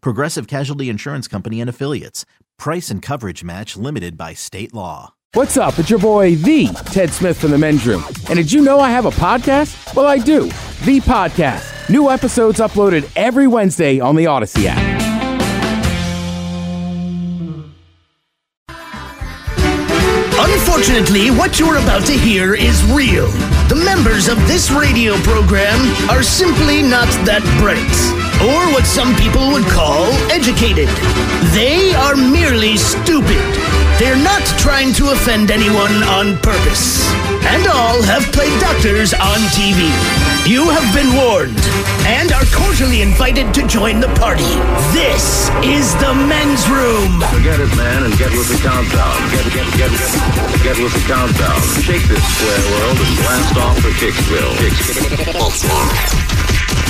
Progressive Casualty Insurance Company and Affiliates. Price and coverage match limited by state law. What's up? It's your boy, the Ted Smith from the men's room. And did you know I have a podcast? Well, I do. The podcast. New episodes uploaded every Wednesday on the Audacy app. Unfortunately, what you're about to hear is real. The members of this radio program are simply not that bright, or what some people would call educated. They are merely stupid. They're not trying to offend anyone on purpose. And all have played doctors on TV. You have been warned and are cordially invited to join the party. This is the men's room. Forget it, man, and get with the countdown. Get, get, get, get, get with the countdown. Shake this square world and blast off for Kicksville.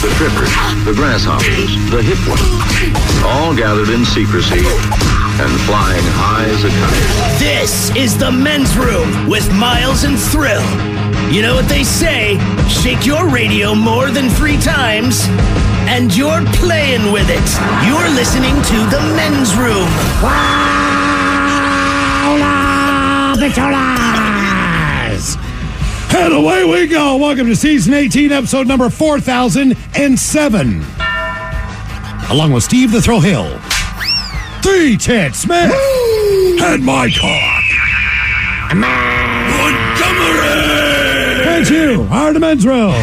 The trippers, the grasshoppers, the hip ones, all gathered in secrecy and flying high as a kite. This is the men's room with Miles and Thrill. You know what they say shake your radio more than three times, and you're playing with it. You're listening to the men's room. And away we go. Welcome to season 18, episode number 4007. Along with Steve the Thrill Hill, the Ted Smith, and my cock. Montgomery! And you men's room.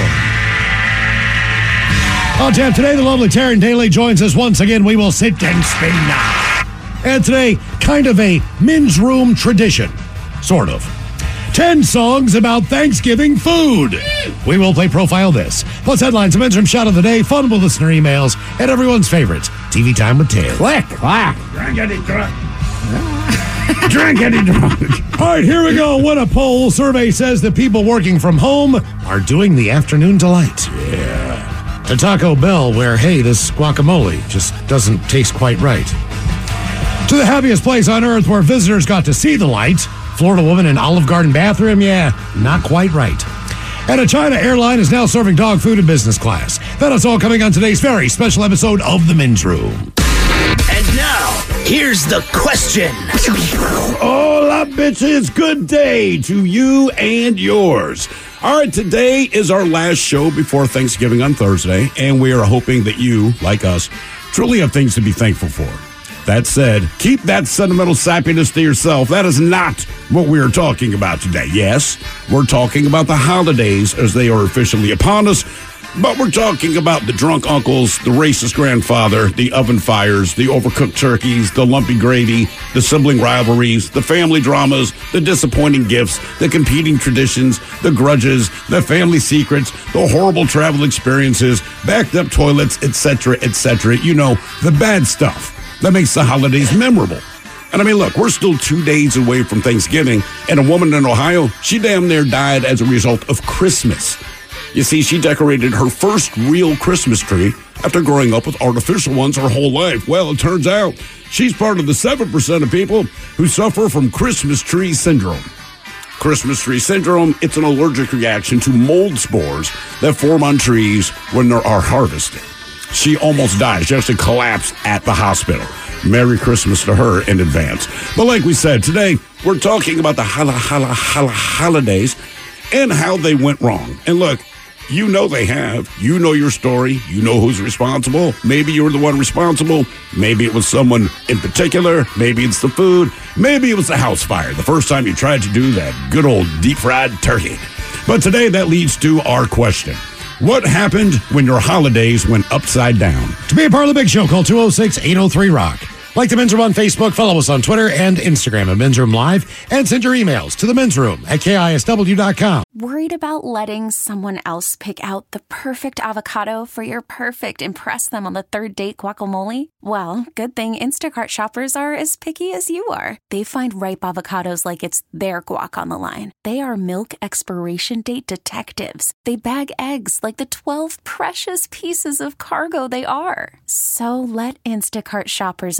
On tap today, the lovely Taryn Daly joins us once again. We will sit and spin now. And today, kind of a men's room tradition, sort of. 10 songs about Thanksgiving food. We will play Profile This. Plus headlines, a men's room shot of the day, fun with listener emails, and everyone's favorites. TV time with Ted. Click, clack. Drankety drunk. Drankety drunk. All right, here we go. What a poll survey says that people working from home are doing the afternoon delight. Yeah. To Taco Bell, where, hey, this guacamole just doesn't taste quite right. To the happiest place on earth where visitors got to see the light. Florida woman in Olive Garden bathroom, yeah, not quite right. And a China airline is now serving dog food in business class. That is all coming on today's very special episode of The Men's Room. And now, here's the question. Hola, bitches. Good day to you and yours. All right, today is our last show before Thanksgiving on Thursday, and we are hoping that you, like us, truly have things to be thankful for. That said, keep that sentimental sappiness to yourself. That is not what we are talking about today. Yes, we're talking about the holidays as they are officially upon us, but we're talking about the drunk uncles, the racist grandfather, the oven fires, the overcooked turkeys, the lumpy gravy, the sibling rivalries, the family dramas, the disappointing gifts, the competing traditions, the grudges, the family secrets, the horrible travel experiences, backed up toilets, etc., etc. You know, the bad stuff that makes the holidays memorable. And I mean, look, we're still two days away from Thanksgiving, and a woman in Ohio, she damn near died as a result of Christmas. You see, she decorated her first real Christmas tree after growing up with artificial ones her whole life. Well, it turns out she's part of the 7% of people who suffer from Christmas tree syndrome. Christmas tree syndrome, it's an allergic reaction to mold spores that form on trees when they are harvested. She almost died. She actually collapsed at the hospital. Merry Christmas to her in advance. But like we said, today we're talking about the holla, holla, holla, holidays and how they went wrong. And look, You know they have. You know your story. You know who's responsible. Maybe you were the one responsible. Maybe it was someone in particular. Maybe it's the food. Maybe it was the house fire the first time you tried to do that good old deep fried turkey. But today that leads to our question. What happened when your holidays went upside down? To be a part of the big show, call 206 803 Rock. Like the men's room on Facebook, follow us on Twitter and Instagram at Men's Room Live, and send your emails to the men's room at KISW.com. Worried about letting someone else pick out the perfect avocado for your perfect impress them on the third date guacamole? Well, good thing Instacart shoppers are as picky as you are. They find ripe avocados like it's their guac on the line. They are milk expiration date detectives. They bag eggs like the 12 precious pieces of cargo they are. So let Instacart shoppers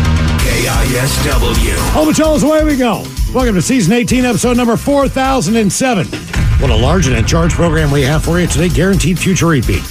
KISW. Home and Charles, away we go. Welcome to season 18, episode number 4007. What a large and in charge program we have for you today. Guaranteed future repeat.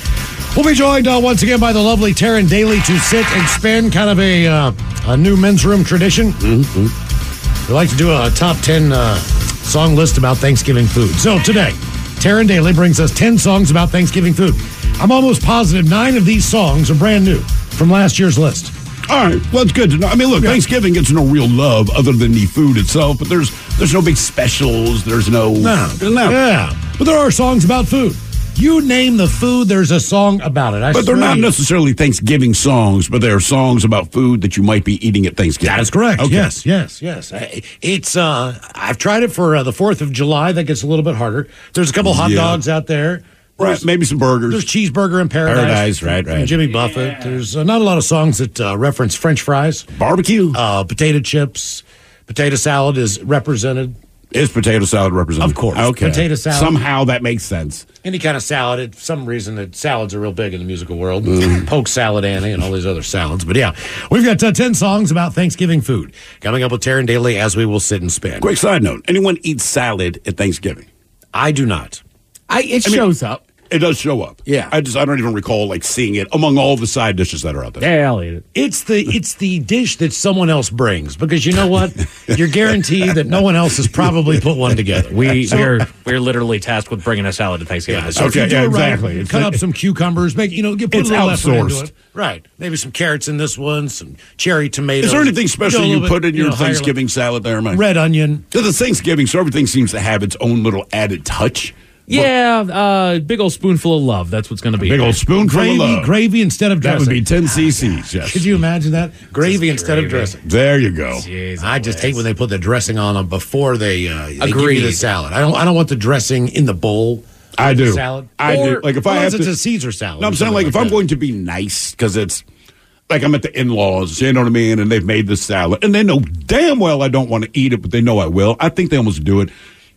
We'll be joined uh, once again by the lovely Taryn Daly to sit and spin, kind of a uh, a new men's room tradition. Mm-hmm. We like to do a top 10 uh, song list about Thanksgiving food. So today, Taryn Daly brings us 10 songs about Thanksgiving food. I'm almost positive nine of these songs are brand new from last year's list. All right, well, it's good to know. I mean, look, Thanksgiving gets no real love other than the food itself, but there's there's no big specials. There's no, No. no. Yeah. But there are songs about food. You name the food, there's a song about it. I But they're not you. necessarily Thanksgiving songs, but they're songs about food that you might be eating at Thanksgiving. That is correct. Okay. Yes, yes, yes. It's uh I've tried it for uh, the 4th of July. That gets a little bit harder. There's a couple hot Yeah. dogs out there. Right, maybe some burgers. There's cheeseburger in paradise. Paradise, right, right. Jimmy Buffett. There's uh, not a lot of songs that uh, reference French fries, Barbecue uh, potato chips, potato salad is represented. is potato salad represented. Of course. Okay. Potato salad. Somehow that makes sense. Any kind of salad. It, for some reason, that salads are real big in the musical world. Mm. Polk salad Annie and all these other salads. But yeah, we've got uh, 10 songs about Thanksgiving food coming up with Taryn Daly as we will sit and spin. Quick side note: Anyone eat salad at Thanksgiving? I do not. I, it I mean- shows up. It does show up. Yeah. I just I don't even recall like seeing it among all the side dishes that are out there. Yeah, I'll eat it. It's the it's the dish that someone else brings because you know what? You're guaranteed that no one else has probably put one together. We So- we're we're literally tasked with bringing a salad to Thanksgiving. Yeah, this so if you do yeah, it right, exactly. Cut like- up some cucumbers, make you know, you put It's a little effort into it. Right. Maybe some carrots in this one, some cherry tomatoes. Is there anything Go a special little you bit, put in your know, Thanksgiving salad there, man? level. red onion? Because it's Thanksgiving, so everything seems to have its own little added touch. Yeah, uh, big old spoonful of love. That's what's going to be. Big old spoonful Gravy, of love. gravy instead of dressing. That would be 10 cc's, yes. Could you imagine that? Gravy instead of dressing. There you go. Jeez, I just hate when they put the dressing on them before they, uh, they give you the salad. I don't. I don't want the dressing in the bowl. I do. Salad. I do. Like if I unless have it's to- a Caesar salad. No, I'm saying something like if I'm going to be nice because it's like I'm at the in-laws, you know what I mean, and they've made the salad, and they know damn well I don't want to eat it, but they know I will. I think they almost do it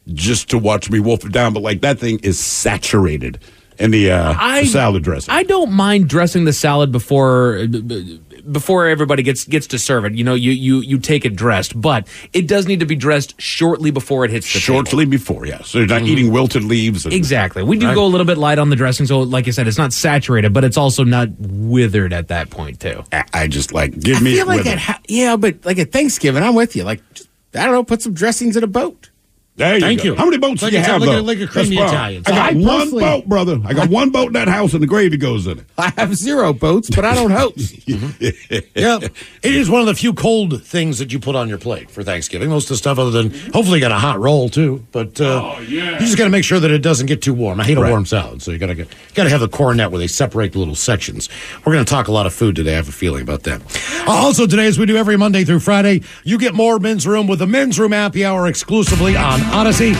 just to watch me wolf it down. But like that thing is saturated in the, uh, the salad dressing. I don't mind dressing the salad before b- b- before everybody gets gets to serve it. You know, you you you take it dressed, but it does need to be dressed shortly before it hits the table. Shortly before, yeah. So you're not eating wilted leaves. And, Exactly. We do Right. go a little bit light on the dressing, so like I said, it's not saturated, but it's also not withered at that point too. I- I just like give I me feel it like with at it. ha- yeah, but like at Thanksgiving, I'm with you. Like just I don't know, put some dressings in a boat. There you Thank go. you. How many boats Like do you a- have? like a- though? like a creamy fine. Italian. I got I one personally- boat, brother. I got one boat in that house, and the gravy goes in it. I have zero boats, but I don't host. yeah, it is one of the few cold things that you put on your plate for Thanksgiving. Most of the stuff, other than hopefully, you got a hot roll too. But uh, you just got to make sure that it doesn't get too warm. I hate a Right. warm salad, so you got to got to have the cornet where they separate the little sections. We're going to talk a lot of food today. I have a feeling about that. Uh, also, today, as we do every Monday through Friday, you get more men's room with the men's room happy hour exclusively on Audacy.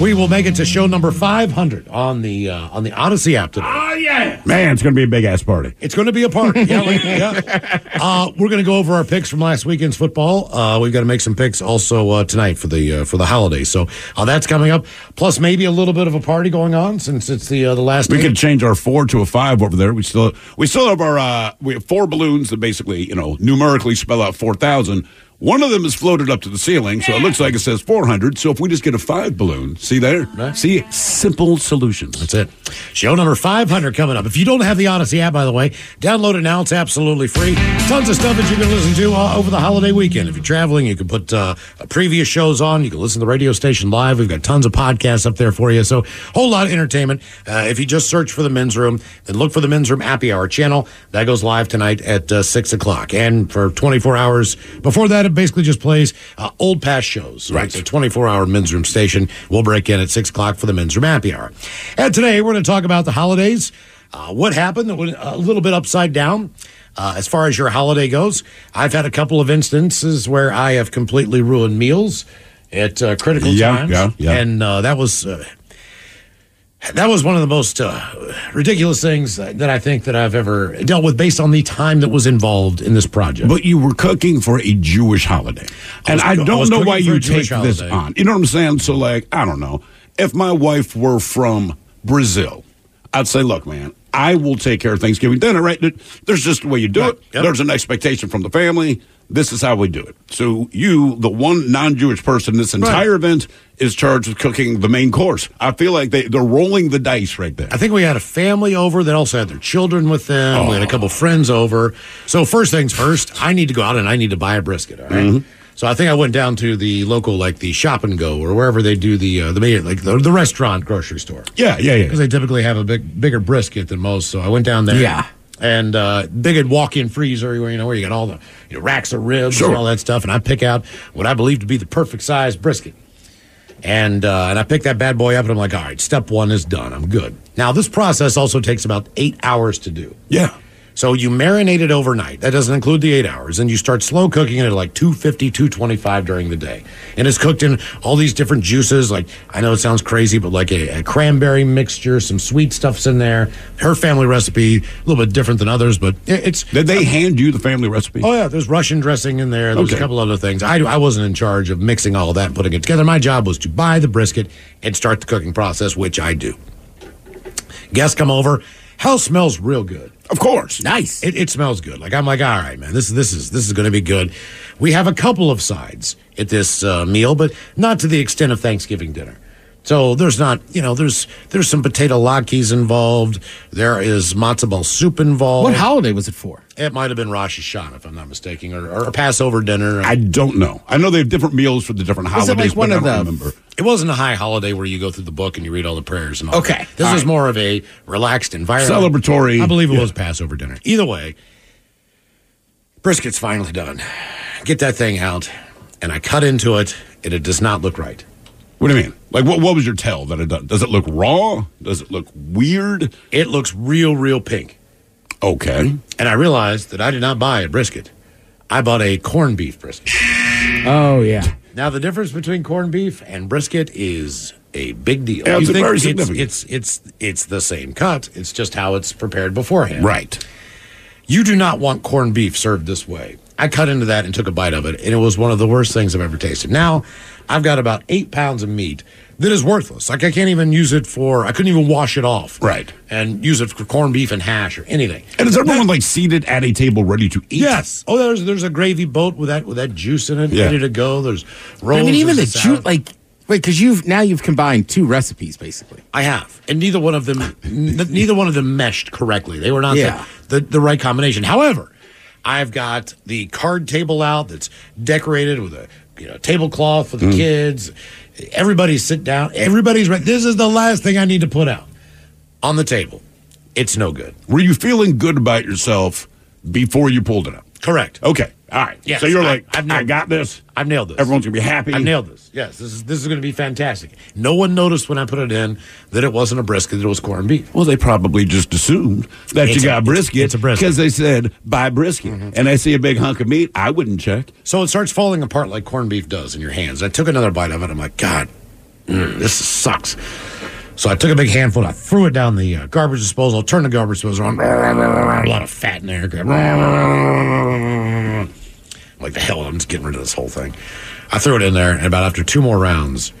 We will make it to show number 500 on the uh, on the Audacy app today. Oh yeah, man, it's gonna be a big ass party. It's going to be a party. Yeah, like- yeah. Uh, we're going to go over our picks from last weekend's football. Uh, we've got to make some picks also uh, tonight for the uh, for the holiday. So uh, that's coming up. Plus, maybe a little bit of a party going on since it's the uh, the last. We game. could change our four to a five over there. We still we still have our uh, we have four balloons that basically you know numerically spell out four thousand. One of them is floated up to the ceiling, so it looks like it says four hundred. So if we just get a five balloon, see there, see simple solutions. That's it. Show number 500 coming up. If you don't have the Audacy app, by the way, download it now. It's absolutely free. Tons of stuff that you can listen to uh, over the holiday weekend. If you're traveling, you can put uh, previous shows on. You can listen to the radio station live. We've got tons of podcasts up there for you. So, whole lot of entertainment. Uh, if you just search for the men's room, then look for the men's room happy hour channel. That goes live tonight at uh, 6 o'clock. And for 24 hours before that, it basically just plays uh, old past shows. Right. It's a 24 hour men's room station. We'll break in at 6 o'clock for the men's room happy hour. And today, we're going to talk about the holidays. Uh, what happened that went a little bit upside down uh, as far as your holiday goes. I've had a couple of instances where I have completely ruined meals at uh, critical Yeah, times. yeah, yeah. And uh, that was. Uh, that was one of the most uh, ridiculous things that I think that I've ever dealt with based on the time that was involved in this project. But you were cooking for a Jewish holiday. I And was I I don't was know why you take this on. You know what I'm saying? So, like, I don't know. If my wife were from Brazil, I'd say, look, man, I will take care of Thanksgiving dinner, right? There's just the way you do it. Yep. There's an expectation from the family. This is how we do it. So, you, the one non Jewish person in this entire event, is charged with cooking the main course. I feel like they, they're rolling the dice right there. I think we had a family over that also had their children with them. We had a couple friends over. So first things first, I need to go out and I need to buy a brisket. All right? Mm-hmm. So I think I went down to the local, like the Shop and Go or wherever they do the uh, the main- like the, the restaurant grocery store. Yeah, yeah, yeah. Because they typically have a big bigger brisket than most. So I went down there. Yeah. And uh, big walk-in freezer, where you know where you got all the you know, racks of ribs Sure. and all that stuff, and I pick out what I believe to be the perfect size brisket. And uh, and I pick that bad boy up, and I'm like, all right, step one is done. I'm good. Now this process also takes about eight hours to do. Yeah. So you marinate it overnight. That doesn't include the eight hours. And you start slow cooking it at like 250, 225 during the day. And it's cooked in all these different juices. Like, I know it sounds crazy, but like a, a cranberry mixture, some sweet stuff's in there. Her family recipe, a little bit different than others, but it's. Did they hand you the family recipe? Oh, yeah. There's Russian dressing in there. There's a couple other things. I, I wasn't in charge of mixing all that and putting it together. My job was to buy the brisket and start the cooking process, which I do. Guests come over. House smells real good. Of course. Nice. It, it smells good. Like I'm like, all right, man, this is this is this is going to be good. We have a couple of sides at this uh, meal, but not to the extent of Thanksgiving dinner. So there's not, you know, there's there's some potato latkes involved. There is matzo ball soup involved. What holiday was it for? It might have been Rosh Hashanah, if I'm not mistaken, or, or a Passover dinner. I don't know. I know they have different meals for the different Was holidays, like one of I don't the- remember. It wasn't a high holiday where you go through the book and you read all the prayers and all. Okay. that. This All was right. more of a relaxed environment, Celebratory. I believe it Yeah. was Passover dinner. Either way, brisket's finally done. Get that thing out, and I cut into it, and it does not look right. What do you mean? Like, what, what was your tell that it does? Does it look raw? Does it look weird? It looks real, real pink. Okay. And I realized that I did not buy a brisket. I bought a corned beef brisket. Oh yeah. Now the difference between corned beef and brisket is a big deal. Yeah, it's You think very it's, significant. it's it's it's the same cut. It's just how it's prepared beforehand. Right. You do not want corned beef served this way. I cut into that and took a bite of it, and it was one of the worst things I've ever tasted. Now, I've got about eight pounds of meat that is worthless. Like I can't even use it for. I couldn't even wash it off. Right. And use it for corned beef and hash or anything. And is everyone like seated at a table ready to eat? Yes. Oh, there's there's a gravy boat with that with that juice in it, Yeah. ready to go. There's rolls. I mean, even the juice, like, wait, because you've now you've combined two recipes basically. I have, and neither one of them, n- neither one of them meshed correctly. They were not Yeah. the, the the right combination. However, I've got the card table out that's decorated with a you know tablecloth for the Mm. kids. Everybody sit down. Everybody's right. This is the last thing I need to put out on the table. It's no good. Were you feeling good about yourself before you pulled it up? Correct. Okay. All right. Yes, so you're I- like, I've I got this. I've nailed this. Everyone's gonna be happy. I've nailed this. Yes, this is this is going to be fantastic. No one noticed when I put it in that it wasn't a brisket; that it was corned beef. Well, they probably just assumed that It's you a- got it's- brisket. it's a brisket. because they said buy brisket, and I see a big hunk of meat. I wouldn't check. So it starts falling apart like corned beef does in your hands. I took another bite of it. I'm like, God, mm, this sucks. So I took a big handful. I threw it down the uh, garbage disposal. Turned the garbage disposal on. A lot of fat in there. I'm like the hell. I'm just getting rid of this whole thing. I threw it in there, and about after two more rounds,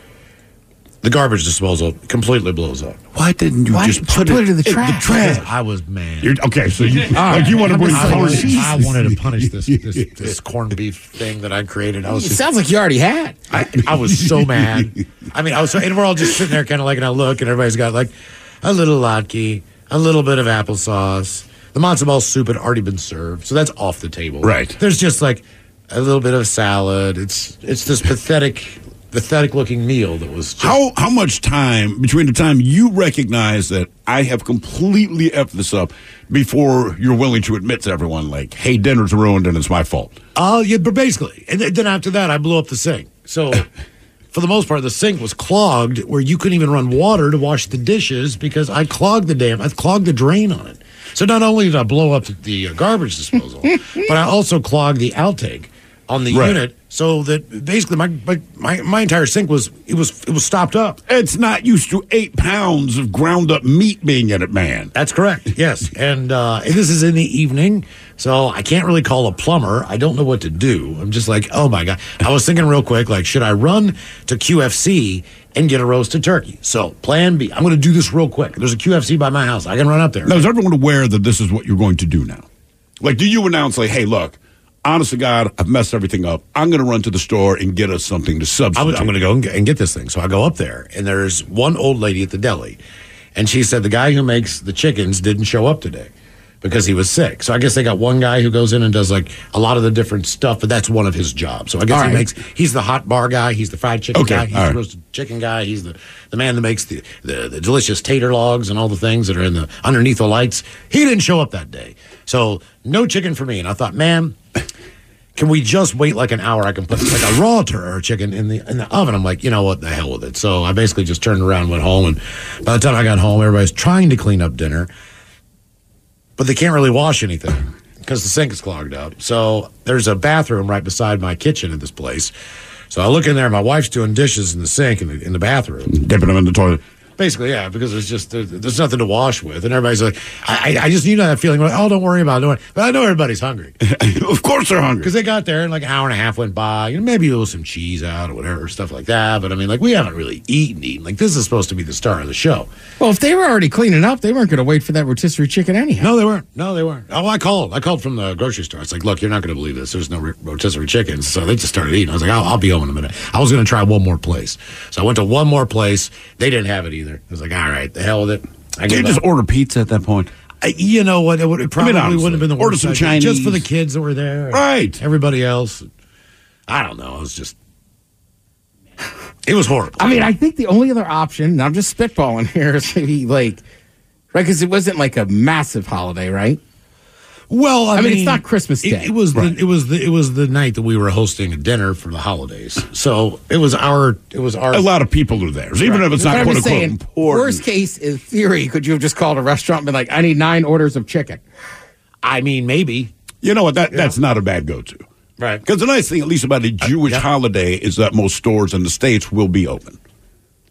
the garbage disposal completely blows up. Why didn't you just put, it, in the trash? I was mad. You're, okay, so you All right. like you want to I'm bring just corned like. I wanted to punish this this, this corned beef thing that I created. I was It just, sounds like you already had. I, I was so mad. I mean, I was so, and we're all just sitting there kind of like, and I look, and everybody's got like a little latke, a little bit of applesauce. The matzo ball soup had already been served, so that's off the table. Right. There's just like a little bit of salad. It's it's this pathetic, pathetic looking meal that was. Just, How how much time between the time you recognize that I have completely effed this up before you're willing to admit to everyone like, hey, dinner's ruined and it's my fault? Oh, yeah, but basically, and then after that, I blew up the sink. So, for the most part, the sink was clogged where you couldn't even run water to wash the dishes because I clogged the damn, I clogged the drain on it. So not only did I blow up the uh, garbage disposal, but I also clogged the outtake on the Right. unit, so that basically my, my my entire sink was it was it was stopped up. It's not used to eight pounds of ground up meat being in it, man. That's correct. Yes, and uh, and this is in the evening, so I can't really call a plumber. I don't know what to do. I'm just like, oh my god. I was thinking real quick, like, should I run to QFC and get a roasted turkey? So, Plan B. I'm going to do this real quick. There's a QFC by my house. I can run up there. Now, is everyone aware that this is what you're going to do now? Like, do you announce, like, hey, look, honest to God, I've messed everything up. I'm going to run to the store and get us something to substitute. I'm going to go and get, and get this thing. So I go up there, and there's one old lady at the deli, and she said the guy who makes the chickens didn't show up today because he was sick. So I guess they got one guy who goes in and does like a lot of the different stuff, but that's one of his jobs. So I guess All he right. makes he's the hot bar guy, he's the fried chicken Okay, guy, he's all the right. roasted chicken guy, he's the, the man that makes the, the the delicious tater logs and all the things that are in the underneath the lights. He didn't show up that day. So no chicken for me. And I thought, man, can we just wait like an hour? I can put like a raw tur chicken in the in the oven. I'm like, you know what, the hell with it. So I basically just turned around, went home, and by the time I got home, everybody's trying to clean up dinner, but they can't really wash anything because the sink is clogged up. So there's a bathroom right beside my kitchen in this place. So I look in there, my wife's doing dishes in the sink in the in the bathroom. Dipping them in the toilet. Basically, yeah, because there's just there, there's nothing to wash with, and everybody's like, I, I just you know that feeling like, oh, don't worry about it, don't worry. But I know everybody's hungry of course they're hungry. because they got there and like an hour and a half went by, and maybe there was some cheese out or whatever stuff like that. But I mean, like we haven't really eaten, eaten. Like this is supposed to be the star of the show. Well, if they were already cleaning up, they weren't going to wait for that rotisserie chicken anyhow. No, they weren't. No, they weren't. Oh, I called. I called from the grocery store. It's like, look, you're not going to believe this. There's no rotisserie chickens. So they just started eating. I was like, I'll, I'll be home in a minute. I was going to try one more place. So I went to one more place. They didn't have it either. I was like, all right, the hell with it. I you just up. order pizza at that point? I- you know what? It, would, it probably honestly, wouldn't have been the order some idea. just for the kids that were there. Right. Everybody else. I don't know. It was just. It was horrible. I mean, I think the only other option, and I'm just spitballing here, is maybe like, right? Because it wasn't like a massive holiday, right? Well, I, I mean, it's not Christmas It, Day. it was the it was the it was the night that we were hosting a dinner for the holidays. So it was our it was our A lot of people are there, even if it's not I'm quote unquote saying, important. worst case in theory, could you have just called a restaurant and been like, I need nine orders of chicken? I mean, maybe You know what? That that's not a bad go-to. right. Because the nice thing, at least about a uh, Jewish yeah. holiday, is that most stores in the states will be open.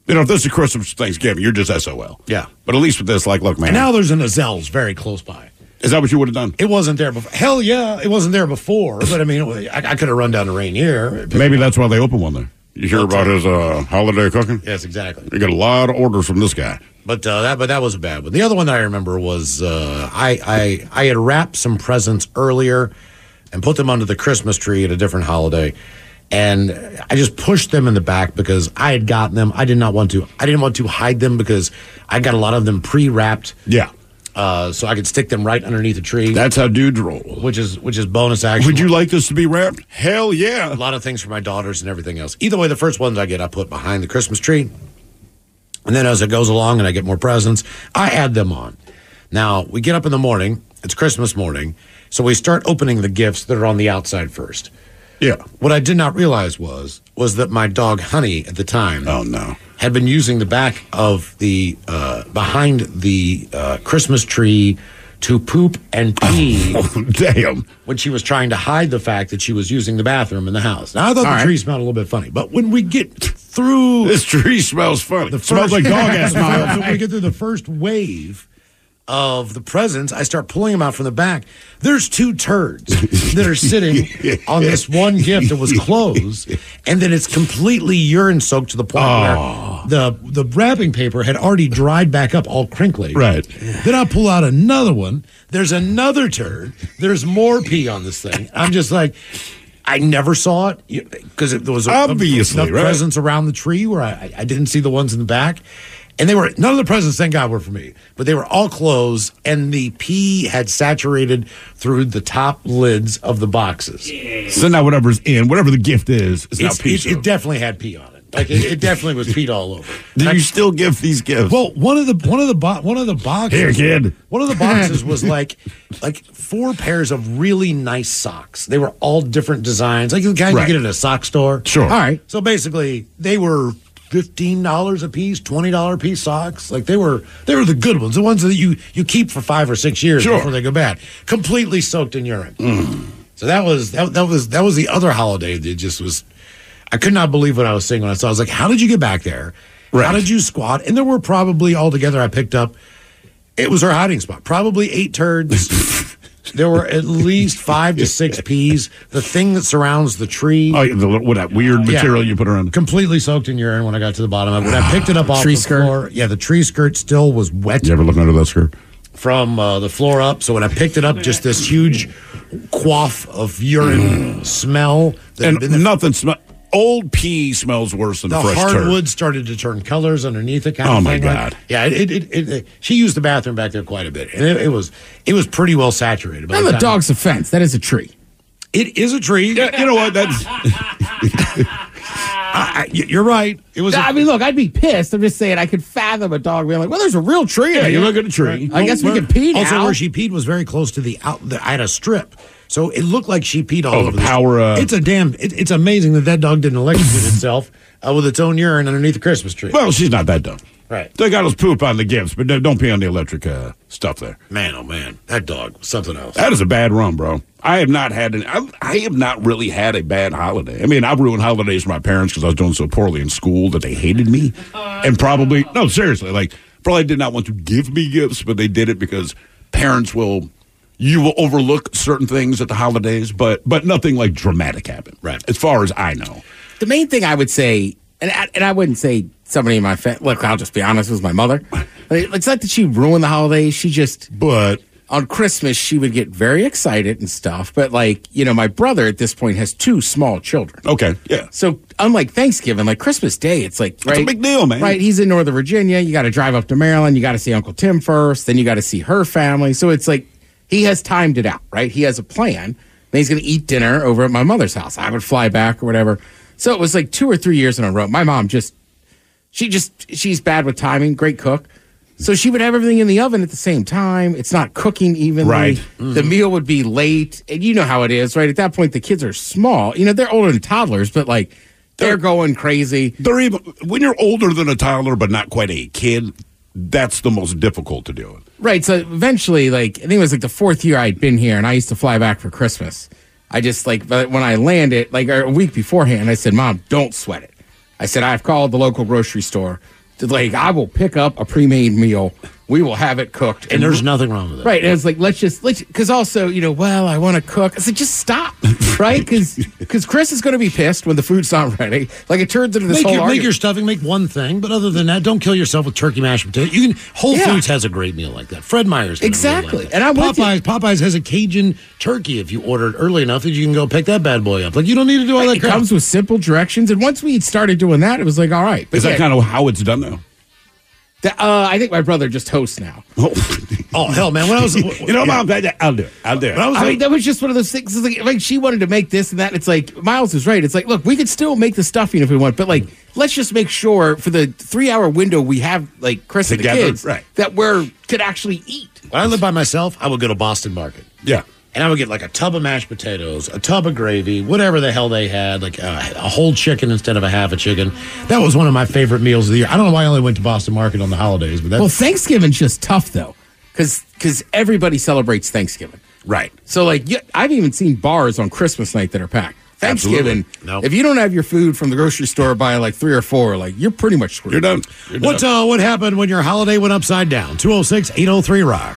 You know, if this is Christmas, Thanksgiving, you're just SOL. Yeah. But at least with this, like, look, man, And now there's an Ezell's very close by. Is that what you would have done? It wasn't there before. Hell yeah, it wasn't there before. But I mean, was- I, I could have run down to Rainier. Maybe that's why they open one there. You hear about his uh, holiday cooking? Yes, exactly. You get a lot of orders from this guy. But uh, that, but that was a bad one. The other one that I remember was uh, I, I, I had wrapped some presents earlier and put them under the Christmas tree at a different holiday, and I just pushed them in the back because I had gotten them. I did not want to. I didn't want to hide them because I got a lot of them pre-wrapped. Yeah. Uh, so I could stick them right underneath the tree. That's how dudes roll. Which is which is bonus action. Would you like this to be wrapped? Hell yeah! A lot of things for my daughters and everything else. Either way, the first ones I get, I put behind the Christmas tree, and then as it goes along and I get more presents, I add them on. Now we get up in the morning. It's Christmas morning, so we start opening the gifts that are on the outside first. Yeah. What I did not realize was was that my dog Honey at the time. Oh no. Had been using the back of the uh, behind the uh, Christmas tree to poop and pee. Oh, damn. When she was trying to hide the fact that she was using the bathroom in the house. Now I thought All the right. tree smelled a little bit funny, but when we get through This tree smells funny. the smells like dog ass miles. when we get through the first wave of the presents, I start pulling them out from the back. There's two turds that are sitting on this one gift that was closed, and then it's completely urine soaked to the point Oh. where the the wrapping paper had already dried back up, all crinkly. Right. Then I pull out another one. There's another turd. There's more pee on this thing. I'm just like. I never saw it because there was a, Obviously, enough right. presents around the tree where I, I didn't see the ones in the back. And they were none of the presents, thank God, were for me, but they were all closed, and the pee had saturated through the top lids of the boxes. So now whatever's in, whatever the gift is, is now It's- pea it, it definitely had pee on it. Like it, it definitely was peed all over. Do you still give these gifts? Well, one of the one of the bo- one of the boxes Here, kid. One of the boxes was like like four pairs of really nice socks. They were all different designs, like the kind Right. you get at a sock store. Sure. All right. So basically, they were fifteen dollars a piece, twenty dollar a piece socks. Like they were they were the good ones, the ones that you you keep for five or six years Sure. before they go bad. Completely soaked in urine. So that was that, that was that was the other holiday that just was. I could not believe what I was seeing when I saw. it. I was like, "How did you get back there? Right. How did you squat?" And there were probably altogether I picked up. It was our hiding spot. Probably eight turds. there were at least five to six peas. The thing that surrounds the tree. Oh, the, what that weird Yeah. material you put around. Completely soaked in urine when I got to the bottom of it. When I picked it up off Tree the skirt? floor, yeah, the tree skirt still was wet You ever look under that skirt? from uh, the floor up. So when I picked it up, just this huge quaff of urine smell. that had And been nothing smell. Old pee smells worse than the fresh hardwood turd. started to turn colors underneath it. Kind Oh, of my thing. Like- God. yeah, it, it, it, it- She used the bathroom back there quite a bit, and it, it was it was pretty well saturated. By the the dog's offense, that is a tree. It is a tree. Yeah, you know what? That's I, I, you're right. It was. a- I mean, look, I'd be pissed. I'm just saying I could fathom a dog being like, "Well, there's a real tree." yeah. in You here." look at a tree. I guess we Where- can pee now. Also, where she peed was very close to the out. The, I had a strip, so it looked like she peed all Oh, over the this- power, uh, it's a damn. It, it's amazing that that dog didn't electrocute itself uh, with its own urine underneath the Christmas tree. Well, she's not that dumb. Right, They got us poop on the gifts, but don't don't pee on the electric uh, stuff there. man. Oh man, that dog was something else. That is a bad run, bro. I have not had an. I, I have not really had a bad holiday. I mean, I've ruined holidays for my parents because I was doing so poorly in school that they hated me, and probably no, seriously, like probably did not want to give me gifts, but they did it because parents will. You will overlook certain things at the holidays, but but nothing like dramatic happened. Right. As far as I know. the main thing I would say, and I, and I wouldn't say somebody in my family. Look, I'll just be honest. It was my mother. It's not that she ruined the holidays. She just But on Christmas she would get very excited and stuff. But like you know, my brother at this point has two small children. okay, yeah. So unlike Thanksgiving, like Christmas Day, it's like right, a big deal, man. Right, he's in Northern Virginia. You got to drive up to Maryland. You got to see Uncle Tim first. Then you got to see her family. So it's like he has timed it out. Right, he has a plan. Then he's going to eat dinner over at my mother's house. I would fly back or whatever. So it was like two or three years in a row. My mom just, she just, she's bad with timing. Great cook. So she would have everything in the oven at the same time. It's not cooking evenly. Right. The mm-hmm. meal would be late. And you know how it is, right? At that point, the kids are small. You know, they're older than toddlers, but like they're going crazy. They're even when you're older than a toddler, but not quite a kid. That's the most difficult to do. Right. So eventually, like, I think it was like the fourth year I'd been here and I used to fly back for Christmas. I just, like, but when I landed, like a week beforehand, I said, Mom, don't sweat it. I said, I've called the local grocery store. Like, I will pick up a pre made meal. We will have it cooked. and there's nothing wrong with it. Right. And it's like, let's just, let's, because also, you know, well, I want to cook. I said, just stop. Right. Because because Chris is going to be pissed when the food's not ready. Like, it turns into this Make whole your, make your stuffing, make one thing, but other than that, don't kill yourself with turkey mashed potato. You can Whole Yeah. Foods has a great meal like that. Fred Meyer's got a meal Exactly. like. And I'm with you. Popeyes. Popeyes has a Cajun turkey if you order it early enough that you can go pick that bad boy up. Like you don't need to do all that it crap. comes with simple directions. And once we started doing that, it was like, all right. But Is that kind of how it's done now? That, uh, I think my brother just hosts now. Oh hell, man! When I was, you know, Mom, I'll do it. I'll do it. When I was I mean, that was just one of those things. Like, like she wanted to make this and that. It's like Miles is right. It's like, look, we could still make the stuffing if we want, but like, let's just make sure for the three-hour window we have like Chris and the kids right. that we're could actually eat. When I live by myself, I would go to Boston Market. Yeah. And I would get like a tub of mashed potatoes, a tub of gravy, whatever the hell they had, like a, a whole chicken instead of a half a chicken. That was one of my favorite meals of the year. I don't know why I only went to Boston Market on the holidays, but that's Well, Thanksgiving's just tough though, because because everybody celebrates Thanksgiving. Right. So like, you, I've even seen bars on Christmas night that are packed. Thanksgiving, Absolutely. No. if you don't have your food from the grocery store by like three or four, like you're pretty much screwed. You're done. You're what uh, what happened when your holiday went upside down? 206 803 Rock.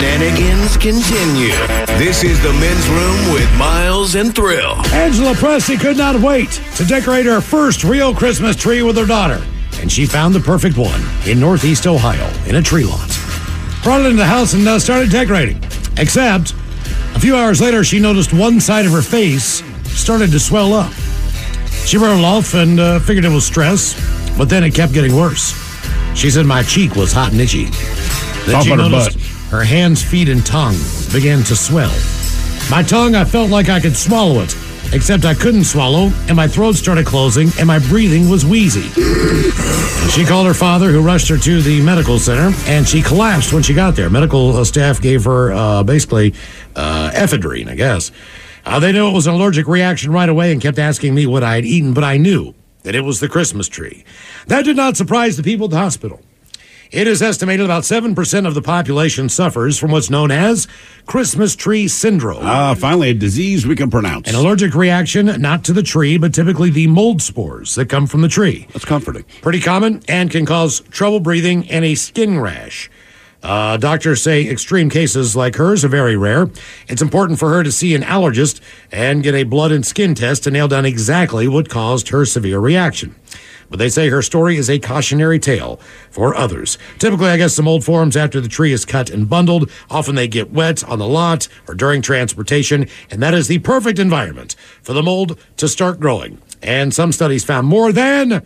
Shenanigans continue. This is the men's room with Miles and Thrill. Angela Presley could not wait to decorate her first real Christmas tree with her daughter, and she found the perfect one in Northeast Ohio in a tree lot. Brought it into the house and uh, started decorating. Except, a few hours later, she noticed one side of her face started to swell up. She wrote it off and uh, figured it was stress, but then it kept getting worse. She said my cheek was hot and itchy. Then Off she on her noticed butt. Her hands, feet, and tongue began to swell. My tongue, I felt like I could swallow it, except I couldn't swallow, and my throat started closing, and my breathing was wheezy. she called her father, who rushed her to the medical center, and she collapsed when she got there. Medical uh, staff gave her uh, basically uh, ephedrine, I guess. Uh, they knew it was an allergic reaction right away and kept asking me what I had eaten, but I knew that it was the Christmas tree. That did not surprise the people at the hospital. It is estimated about 7% of the population suffers from what's known as Christmas tree syndrome. Ah, finally, a disease we can pronounce. An allergic reaction not to the tree, but typically the mold spores that come from the tree. That's comforting. Pretty common and can cause trouble breathing and a skin rash. Uh, doctors say extreme cases like hers are very rare. It's important for her to see an allergist and get a blood and skin test to nail down exactly what caused her severe reaction. But they say her story is a cautionary tale for others. Typically, I guess some old forms after the tree is cut and bundled. Often they get wet on the lot or during transportation, and that is the perfect environment for the mold to start growing. And some studies found more than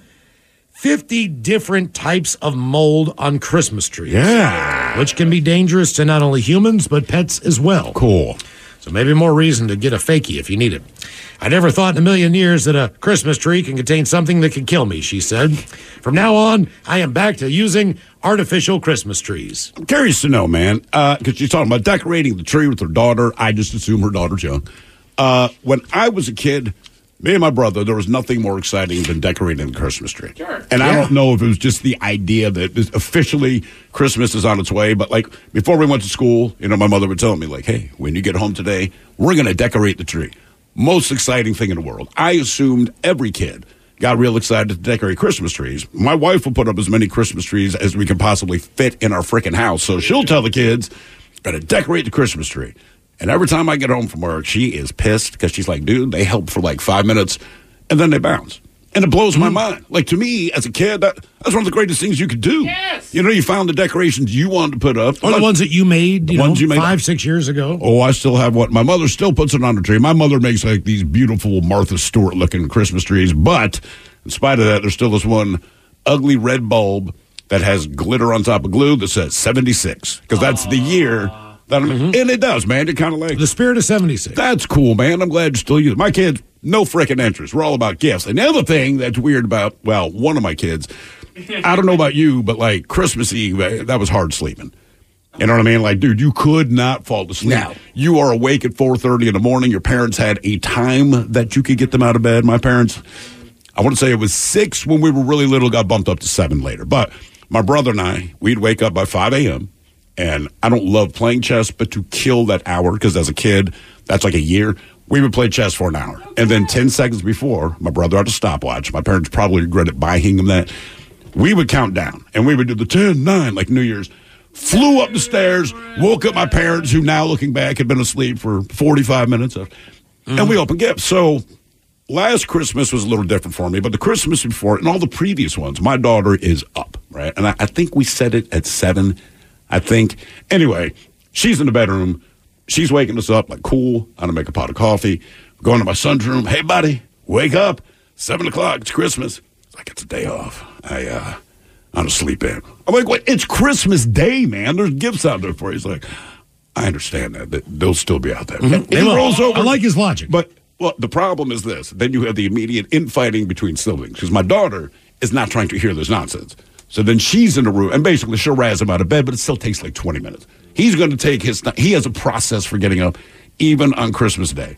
50 different types of mold on Christmas trees. Yeah. Which can be dangerous to not only humans, but pets as well. Cool. So maybe more reason to get a fakie if you need it. I never thought in a million years that a Christmas tree can contain something that can kill me, she said. From now on, I am back to using artificial Christmas trees. I'm curious to know, man, because she's talking about decorating the tree with her daughter. I just assume her daughter's young. Uh, when I was a kid, me and my brother, there was nothing more exciting than decorating the Christmas tree. Sure. And I don't know if it was just the idea that this- officially Christmas is on its way, but like before we went to school, you know, my mother would tell me, like, hey, when you get home today, we're going to decorate the tree. Most exciting thing in the world. I assumed every kid got real excited to decorate Christmas trees. My wife will put up as many Christmas trees as we can possibly fit in our freaking house. So she'll tell the kids, gotta decorate the Christmas tree. And every time I get home from work, she is pissed because she's like, dude, they help for like five minutes and then they bounce. And it blows my hmm. mind. Like to me, as a kid, that, that's one of the greatest things you could do. Yes. You know, you found the decorations you wanted to put up. Or the ones that you made, you The know, ones you made- five, six years ago. Oh, I still have what my mother still puts it on the tree. My mother makes like these beautiful Martha Stewart looking Christmas trees, but in spite of that, there's still this one ugly red bulb that has glitter on top of glue that says 76 because that's the year I'm, and it does, man. It kind of like the spirit of 76. That's cool, man. I'm glad you still use it. My kids, no freaking interest. We're all about gifts. And the other thing that's weird about, well, one of my kids, I don't know about you, but like Christmas Eve, eh, that was hard sleeping. You know what I mean? Like, dude, you could not fall to sleep. No. You are awake at 4.30 in the morning. Your parents had a time that you could get them out of bed. My parents, I want to say it was six when we were really little, got bumped up to seven later. But my brother and I, we'd wake up by 5 a.m. And I don't love playing chess, but to kill that hour, because as a kid, that's like a year, we would play chess for an hour. And then 10 seconds before, my brother had a stopwatch. My parents probably regretted buying him that. we would count down and we would do the 10, 9, like New Year's. Flew up the stairs, woke up my parents, who now looking back had been asleep for 45 minutes, of, and we opened gifts. So last Christmas was a little different for me, but the Christmas before and all the previous ones, my daughter is up, right? And I, I think we set it at seven. I think. Anyway, she's in the bedroom. She's waking us up like, cool. I'm gonna make a pot of coffee. Going to my son's room. Hey, buddy, wake up. Seven o'clock. It's Christmas. It's like it's a day off. I uh, I'm gonna sleep in. I'm like, what? It's Christmas Day, man. There's gifts out there for you. He's like, I understand that. that they'll still be out there. And They he will. rolls over. I like his logic. But well, the problem is this: then you have the immediate infighting between siblings because my daughter is not trying to hear this nonsense. So then she's in the room, and basically she'll razz him out of bed, but it still takes like twenty minutes. He's going to take his. He has a process for getting up, even on Christmas Day.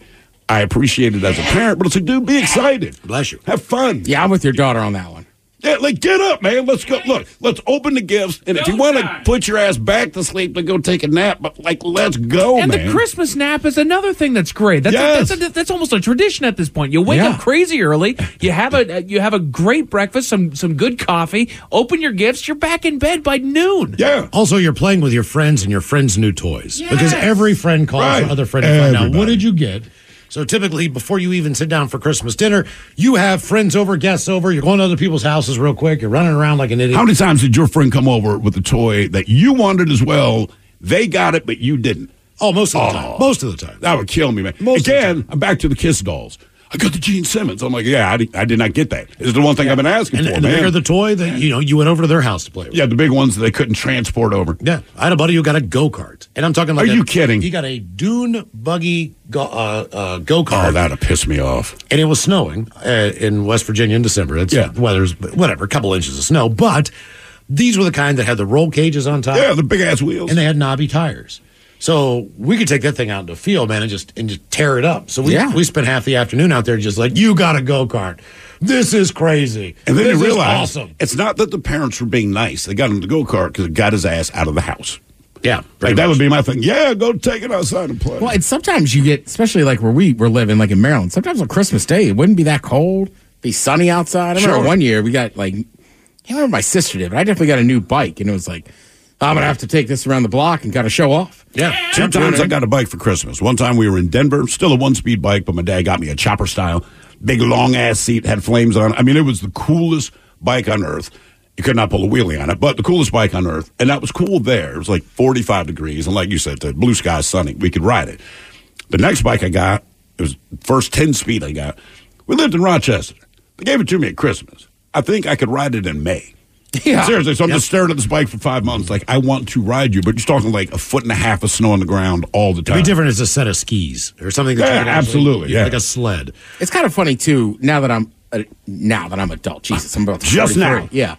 I appreciate it as a parent, but it's like, dude, be excited. Bless you. Have fun. Yeah, I'm with your daughter on that one. Yeah, like get up, man. Let's go. Look, let's open the gifts, and if you want to put your ass back to sleep, then go take a nap. But like, let's go, And man. the Christmas nap is another thing that's great. That's, Yes. that's, a, that's almost a tradition at this point. You wake Yeah. up crazy early. You have a you have a great breakfast, some some good coffee. Open your gifts. You're back in bed by noon. Yeah. Also, you're playing with your friends and your friends' new toys because every friend calls Right. the other friend to find out Everybody. what did you get. So typically, before you even sit down for Christmas dinner, you have friends over, guests over. You're going to other people's houses real quick. You're running around like an idiot. How many times did your friend come over with a toy that you wanted as well? They got it, but you didn't. Oh, most of the oh. time. Most of the time. That would kill me, man. Again, I'm back to the Kiss dolls. I got the Gene Simmons. I'm like, yeah, I did, I did not get that. It's the one thing I've been asking And, for, and the man. bigger the toy, that you know, you went over to their house to play with. yeah, the big ones that they couldn't transport over. Yeah, I had a buddy who got a go kart, and I'm talking like Are a- you kidding? He got a dune buggy go uh, uh, kart. Oh, that'd piss me off. and it was snowing uh, in West Virginia in December. It's Yeah. weather's whatever, a couple inches of snow, but these were the kind that had the roll cages on top. Yeah, the big ass wheels. and they had knobby tires. So we could take that thing out into the field, man, and just and just tear it up. So we Yeah. we spent half the afternoon out there just like you got a go kart. This is crazy. And then this you realize awesome. it's not that the parents were being nice. They got him the go kart because it got his ass out of the house. Yeah, Like that would be my thing. Yeah, go take it outside and play. Well, and sometimes you get, especially like where we were living, like in Maryland. Sometimes on Christmas Day, it wouldn't be that cold. Be sunny outside. I remember Sure. one year we got like, I can't remember my sister did, but I definitely got a new bike, and it was like, I'm gonna have to take this around the block and kind of show off. Yeah, Two times I got a bike for Christmas. One time we were in Denver, still a one speed bike, but my dad got me a chopper style, big long ass seat, had flames on. I mean, it was the coolest bike on earth. You could not pull a wheelie on it, but the coolest bike on earth. And that was cool there. It was like 45 degrees. And like you said, the blue sky, sunny. We could ride it. The next bike I got, it was first 10 speed I got. We lived in Rochester. They gave it to me at Christmas. I think I could ride it in May. Yeah. Seriously, so I'm just staring at this bike for five months. Like, I want to ride you, but you're talking like a foot and a half of snow on the ground all the time. It'd time. be different as a set of skis or something. That Yeah, you can actually- absolutely, yeah. like a sled. It's kind of funny too. Now that I'm uh, now that I'm adult, Jesus, I'm about to Just 43. now. Yeah,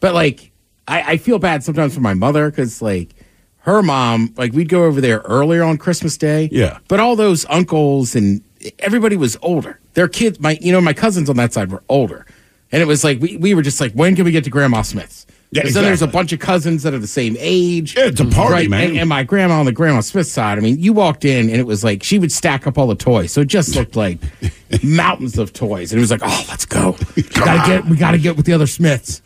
but like I, I feel bad sometimes for my mother because like her mom, like we'd go over there earlier on Christmas Day. Yeah. but all those uncles and everybody was older. Their kids, my you know my cousins on that side were older, and it was like we we were just like, when can we get to Grandma Smith's? Yeah, 'Cause then there's a bunch of cousins that are the same age. Yeah, it's a party, man. And, and my grandma on the Grandma Smith side, I mean, you walked in and it was like she would stack up all the toys. So it just looked like mountains of toys. And it was like, oh, let's go. We gotta get we gotta get with the other Smiths.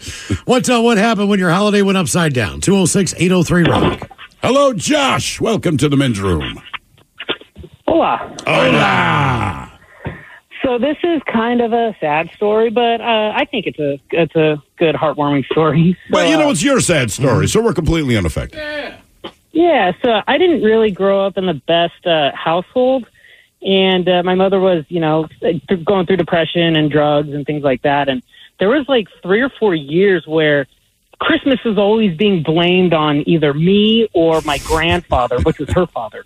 What uh, what happened when your holiday went upside down? 206 803 Rock. Hello, Josh. Welcome to the men's room. Hola. Hola. So this is kind of a sad story, but uh, I think it's a it's a good heartwarming story. So, Well, you know, uh, it's your sad story, so we're completely unaffected. yeah. So I didn't really grow up in the best uh, household, and uh, my mother was, you know, going through depression and drugs and things like that. And there was like three or four years where Christmas was always being blamed on either me or my grandfather, which was her father.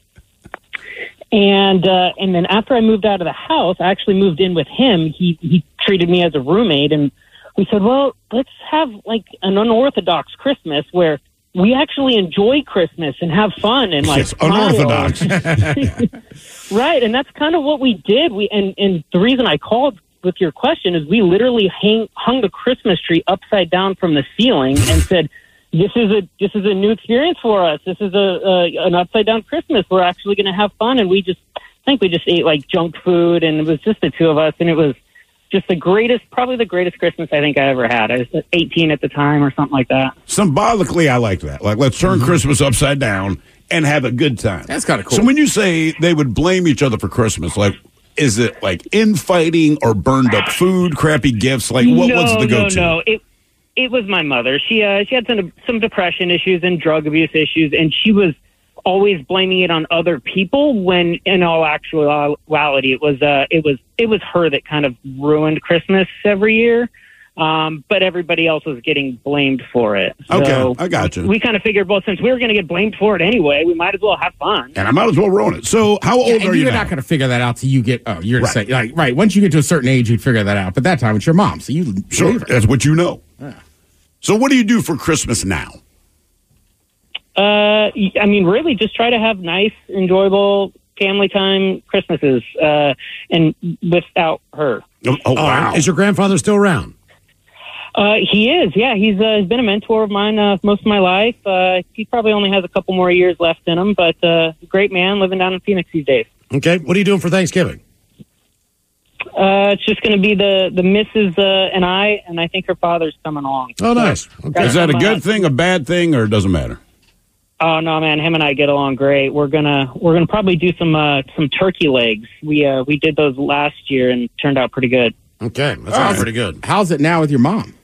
And uh, and then after I moved out of the house, I actually moved in with him. He he treated me as a roommate, and we said, well, let's have like an unorthodox Christmas where we actually enjoy Christmas and have fun and like Yes, unorthodox. right, and that's kind of what we did. We and and the reason I called with your question is we literally hang, hung the Christmas tree upside down from the ceiling and said. This is a this is a new experience for us. This is a, a an upside down Christmas. We're actually going to have fun, and we just I think we just ate like junk food, and it was just the two of us, and it was just the greatest, probably the greatest Christmas I think I ever had. I was 18 at the time or something like that. Symbolically, I like that. Like, let's turn mm-hmm. Christmas upside down and have a good time. That's kind of cool. So when you say they would blame each other for Christmas, like, is it like infighting or burned up ah. food, crappy gifts? Like, what no, was the go-to? No, no, it it was my mother. She uh, she had some some depression issues and drug abuse issues, and she was always blaming it on other people. When in all actuality, it was uh, it was it was her that kind of ruined Christmas every year. Um, but everybody else was getting blamed for it. Okay, I got you. We kind of figured, well, since we were going to get blamed for it anyway, we might as well have fun. and I might as well ruin it. So, how old Yeah, are and you you're not going to figure that out till you get. Oh, you're Right. saying like right. Once you get to a certain age, you'd figure that out. But that time, it's your mom, so you Sure, that's what you know. So, what do you do for Christmas now? Uh, y- I mean, really, just try to have nice, enjoyable family time Christmases, uh, and without her. Oh, oh, wow. Is your grandfather still around? Uh, he is, yeah. He's uh, he's been a mentor of mine uh, most of my life. Uh, he probably only has a couple more years left in him, but uh, great man living down in Phoenix these days. Okay. What are you doing for Thanksgiving? Uh, it's just going to be the the missus uh, and I, and I think her father's coming along. Oh, nice. Okay. Is that a Some, good thing, a bad thing, or it doesn't matter? Oh no, man! Him and I get along great. We're gonna we're gonna probably do some uh, some turkey legs. We uh, we did those last year and turned out pretty good. Okay, that All sounds right. pretty good. How's it now with your mom?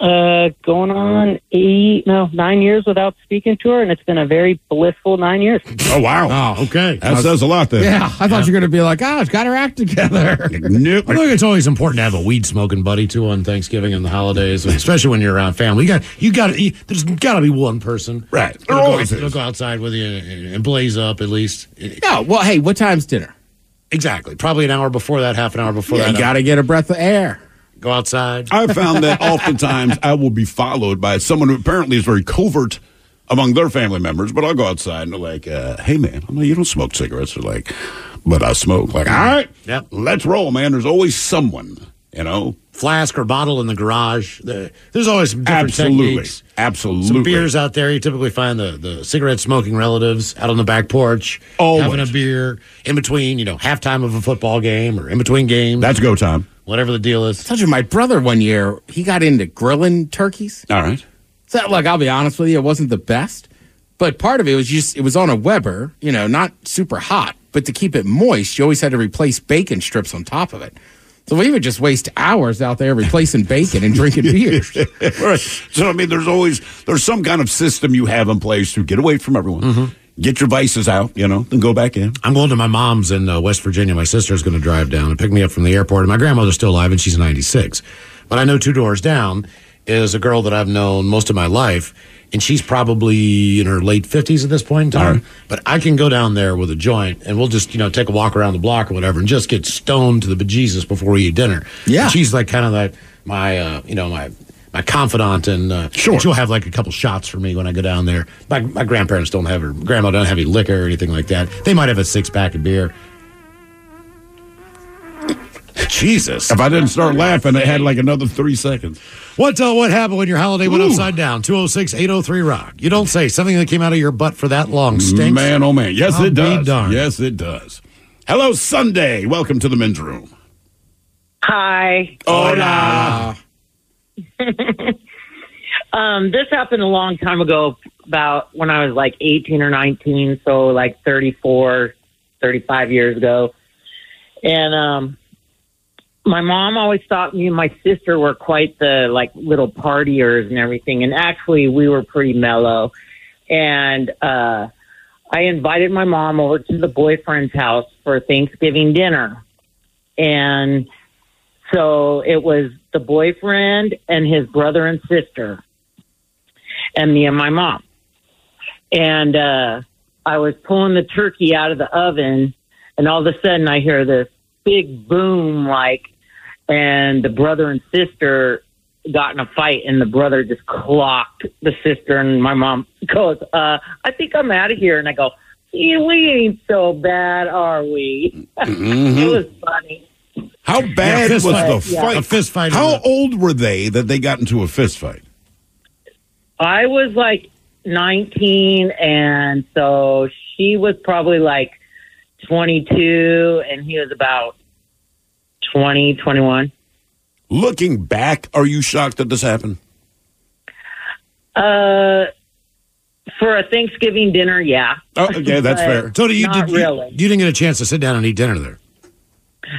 Uh, going on eight no nine years without speaking to her, and it's been a very blissful nine years. Oh, wow. Oh, Okay. That says a lot then. yeah. I thought you were going to be like, oh, it's got her act together. Nope. I think it's always important to have a weed smoking buddy too on Thanksgiving and the holidays, especially when you're around family. You got you got you, there's got to be one person Right. There that'll go, always that'll is. go outside with you and, and blaze up at least. yeah. Well, hey, what time's dinner? Exactly. Probably an hour before that, half an hour before Yeah, that. you got to get a breath of air. Go outside. I found that oftentimes I will be followed by someone who apparently is very covert among their family members, but I'll go outside and they're like, uh, hey, man, I'm like, you don't smoke cigarettes. They're like, but I smoke. Like, all right, Yep. let's roll, man. There's always someone, you know? Flask or bottle in the garage. There's always some different Absolutely. techniques. Absolutely. Some beers out there. You typically find the, the cigarette smoking relatives out on the back porch, Always. having a beer in between, you know, halftime of a football game or in between games. That's go time. whatever the deal is. I told you, my brother one year, he got into grilling turkeys. All right. So, like, I'll be honest with you, it wasn't the best, but part of it was just it was on a Weber, you know, not super hot, but to keep it moist, you always had to replace bacon strips on top of it. So we would just waste hours out there replacing bacon and drinking beers. right. So I mean, there's always there's some kind of system you have in place to get away from everyone, Mm-hmm. get your vices out, you know, then go back in. I'm going to my mom's in uh, West Virginia. My sister's going to drive down and pick me up from the airport. And my grandmother's still alive, and she's 96. But I know two doors down is a girl that I've known most of my life, and she's probably in her late 50s at this point in time. But I can go down there with a joint, and we'll just you know take a walk around the block or whatever, and just get stoned to the bejesus before we eat dinner. Yeah. And she's like kind of like my uh, you know my. My confidant, and uh, Sure. she'll have like a couple shots for me when I go down there. My, my grandparents don't have, or grandma don't have any liquor or anything like that. They might have a six pack of beer. Jesus. If I didn't start laughing, it had like another three seconds. What uh, what happened when your holiday went Ooh. upside down? 206 803 Rock. You don't say something that came out of your butt for that long stinks. Man, oh man. Yes, I'll it be does. Yes, it does. Hello, Sunday. Welcome to the men's room. Hi. Hola. Um, this happened a long time ago, about when I was like 18 or 19, so like 34, 35 years ago. And um, my mom always thought me and my sister were quite the like little partiers and everything. And actually, we were pretty mellow. And uh, I invited my mom over to the boyfriend's house for Thanksgiving dinner. And so it was the boyfriend and his brother and sister, and me and my mom. And uh, I was pulling the turkey out of the oven, and all of a sudden I hear this big boom, like, and the brother and sister got in a fight, and the brother just clocked the sister, and my mom goes, uh, "I think I'm out of here," and I go. "Yeah, We ain't so bad, are we? it was funny. How bad fist was fight. the Yeah. fight? A fist fight. How old were they that they got into a fist fight? I was like 19, and so she was probably like 22, and he was about 20, 21. Looking back, are you shocked that this happened? Uh, for a Thanksgiving dinner, yeah. Oh, okay, that's fair. So do you, Not did you, really. you didn't get a chance to sit down and eat dinner there?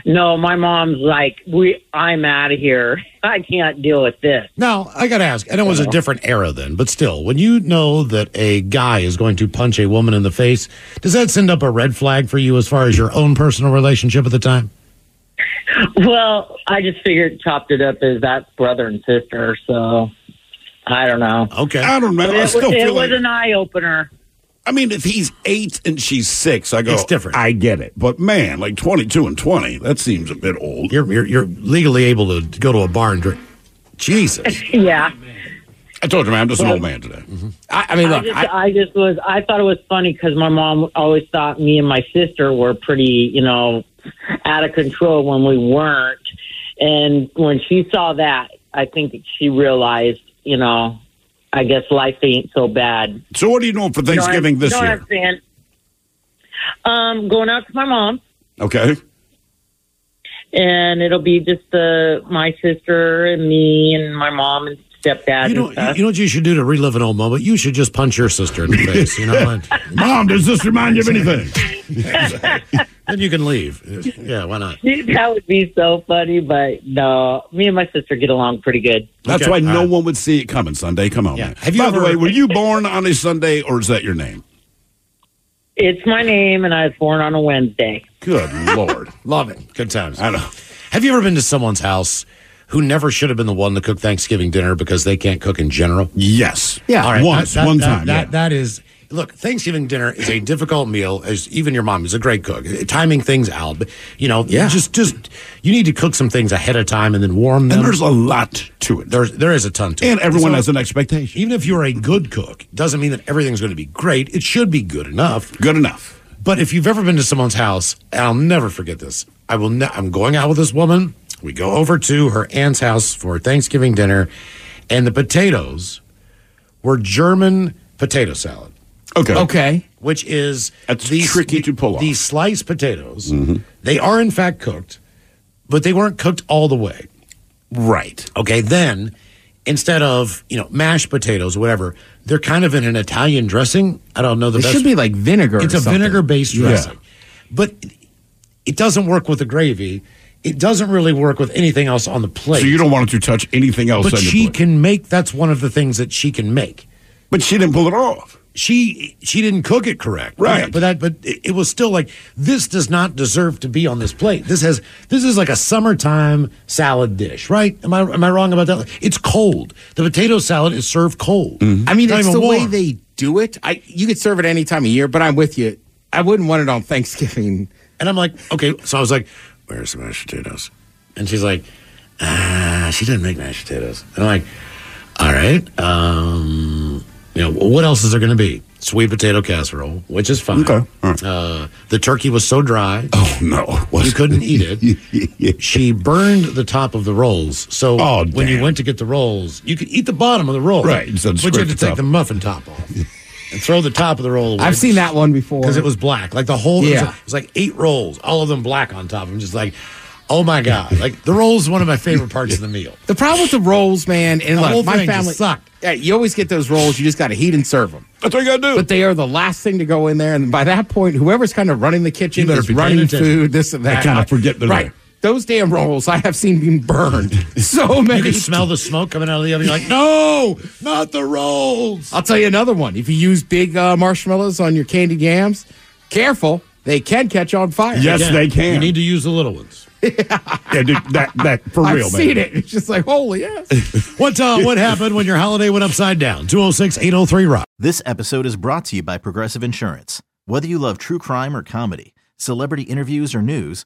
No, my mom's like, we. I'm out of here. I can't deal with this. Now, I got to ask, and it was a different era then, but still, when you know that a guy is going to punch a woman in the face, does that send up a red flag for you as far as your own personal relationship at the time? Well, I just figured chopped it up as that's brother and sister. So I don't know. Okay, I don't know. But I it, still was- it feel was an eye opener. I mean, if he's eight and she's six, I go. It's different. I get it, but man, like twenty-two and twenty, that seems a bit old. You're, you're, you're legally able to go to a bar and drink. Jesus. yeah. I told you, man, I'm just an old man today. I, I mean, I look, just, I, I, just was. I thought it was funny because my mom always thought me and my sister were pretty, you know, out of control when we weren't. And when she saw that, I think she realized, you know, I guess life ain't so bad. So, what are you doing for You know what Thanksgiving this you know what year? I'm saying? Um, going out to my mom, Okay. and it'll be just uh, my sister and me and my mom and stepdad. You know, and stuff. you know what you should do to relive an old moment? You should just punch your sister in the face. You know, and, Mom, does this remind you of anything? then you can leave. Yeah, why not? that would be so funny, but no, me and my sister get along pretty good. That's Okay. why no All right. one would see it coming Sunday. Come on, Yeah. man. Have you By the way, were you born on a Sunday or is that your name? It's my name, and I was born on a Wednesday. Good Lord. Love it. Good times. I know. Have you ever been to someone's house who never should have been the one to cook Thanksgiving dinner because they can't cook in general? Yes. Yeah. All right. Once, that- that- one that- time. That, yeah. that is. Look, Thanksgiving dinner is a difficult meal. As even your mom is a great cook, timing things out. But you know, Yeah. just just you need to cook some things ahead of time and then warm them. and there's a lot to it. There's there is a ton to it. and everyone So, has an expectation. even if you're a good cook, doesn't mean that everything's going to be great. It should be good enough. Good enough. But if you've ever been to someone's house, and I'll never forget this. I will. Ne- I'm going out with this woman. We go over to her aunt's house for Thanksgiving dinner, and the potatoes were German potato salad, Okay. okay. which is That's tricky to pull off. These sliced potatoes, mm-hmm. they are in fact cooked, but they weren't cooked all the way. Right. Okay, then instead of you know mashed potatoes whatever, they're kind of in an Italian dressing. I don't know the It best. should be like vinegar. It's or a vinegar based Yeah. dressing, but it doesn't work with the gravy. It doesn't really work with anything else on the plate. So you don't want it to touch anything else. But on your she plate. can make. That's one of the things that she can make. But she didn't pull it off. She she didn't cook it correct, Right. But that but it, it was still like this does not deserve to be on this plate. This has this is like a summertime salad dish, right? Am I am I wrong about that? It's cold. The potato salad is served cold. Mm-hmm. I mean, Not it's even the way they do it. I you could serve it any time of year, but I'm with you. I wouldn't want it on Thanksgiving. And I'm like, okay. So I was like, where's the mashed potatoes? And she's like, ah, she doesn't make mashed potatoes. And I'm like, all right. Um, you know, what else is there going to be? Sweet potato casserole, which is fine. Okay. Right. Uh, the turkey was so dry. Oh no. You couldn't eat it. She burned the top of the rolls. So Oh, when you went to get the rolls, you could eat the bottom of the roll. Right, of But you had to take the muffin top off and throw the top of the roll away. I've seen that one before because it was black. Like the whole, Yeah. it, was, it was like eight rolls, all of them black on top. I'm just like, oh my god! Like the rolls is one of my favorite parts of the meal. The problem with the rolls, man, and The look, whole my thing family sucked. Yeah, you always get those rolls. You just got to heat and serve them. That's what you gotta do. But they are the last thing to go in there, and by that point, whoever's kind of running the kitchen You is be running attention. food, this and that. They kinda forget they're right. there. Those damn rolls I have seen being burned so many. You can smell the smoke coming out of the oven. You're like, no, not the rolls. I'll tell you another one. If you use big uh, marshmallows on your candy yams, careful. They can catch on fire. Yes, Again, they can. You need to use the little ones. yeah, dude, that that for I've real, man. seen it. It's just like, holy yes. What uh, what happened when your holiday went upside down? 206 803 Rock. This episode is brought to you by Progressive Insurance. Whether you love true crime or comedy, celebrity interviews or news,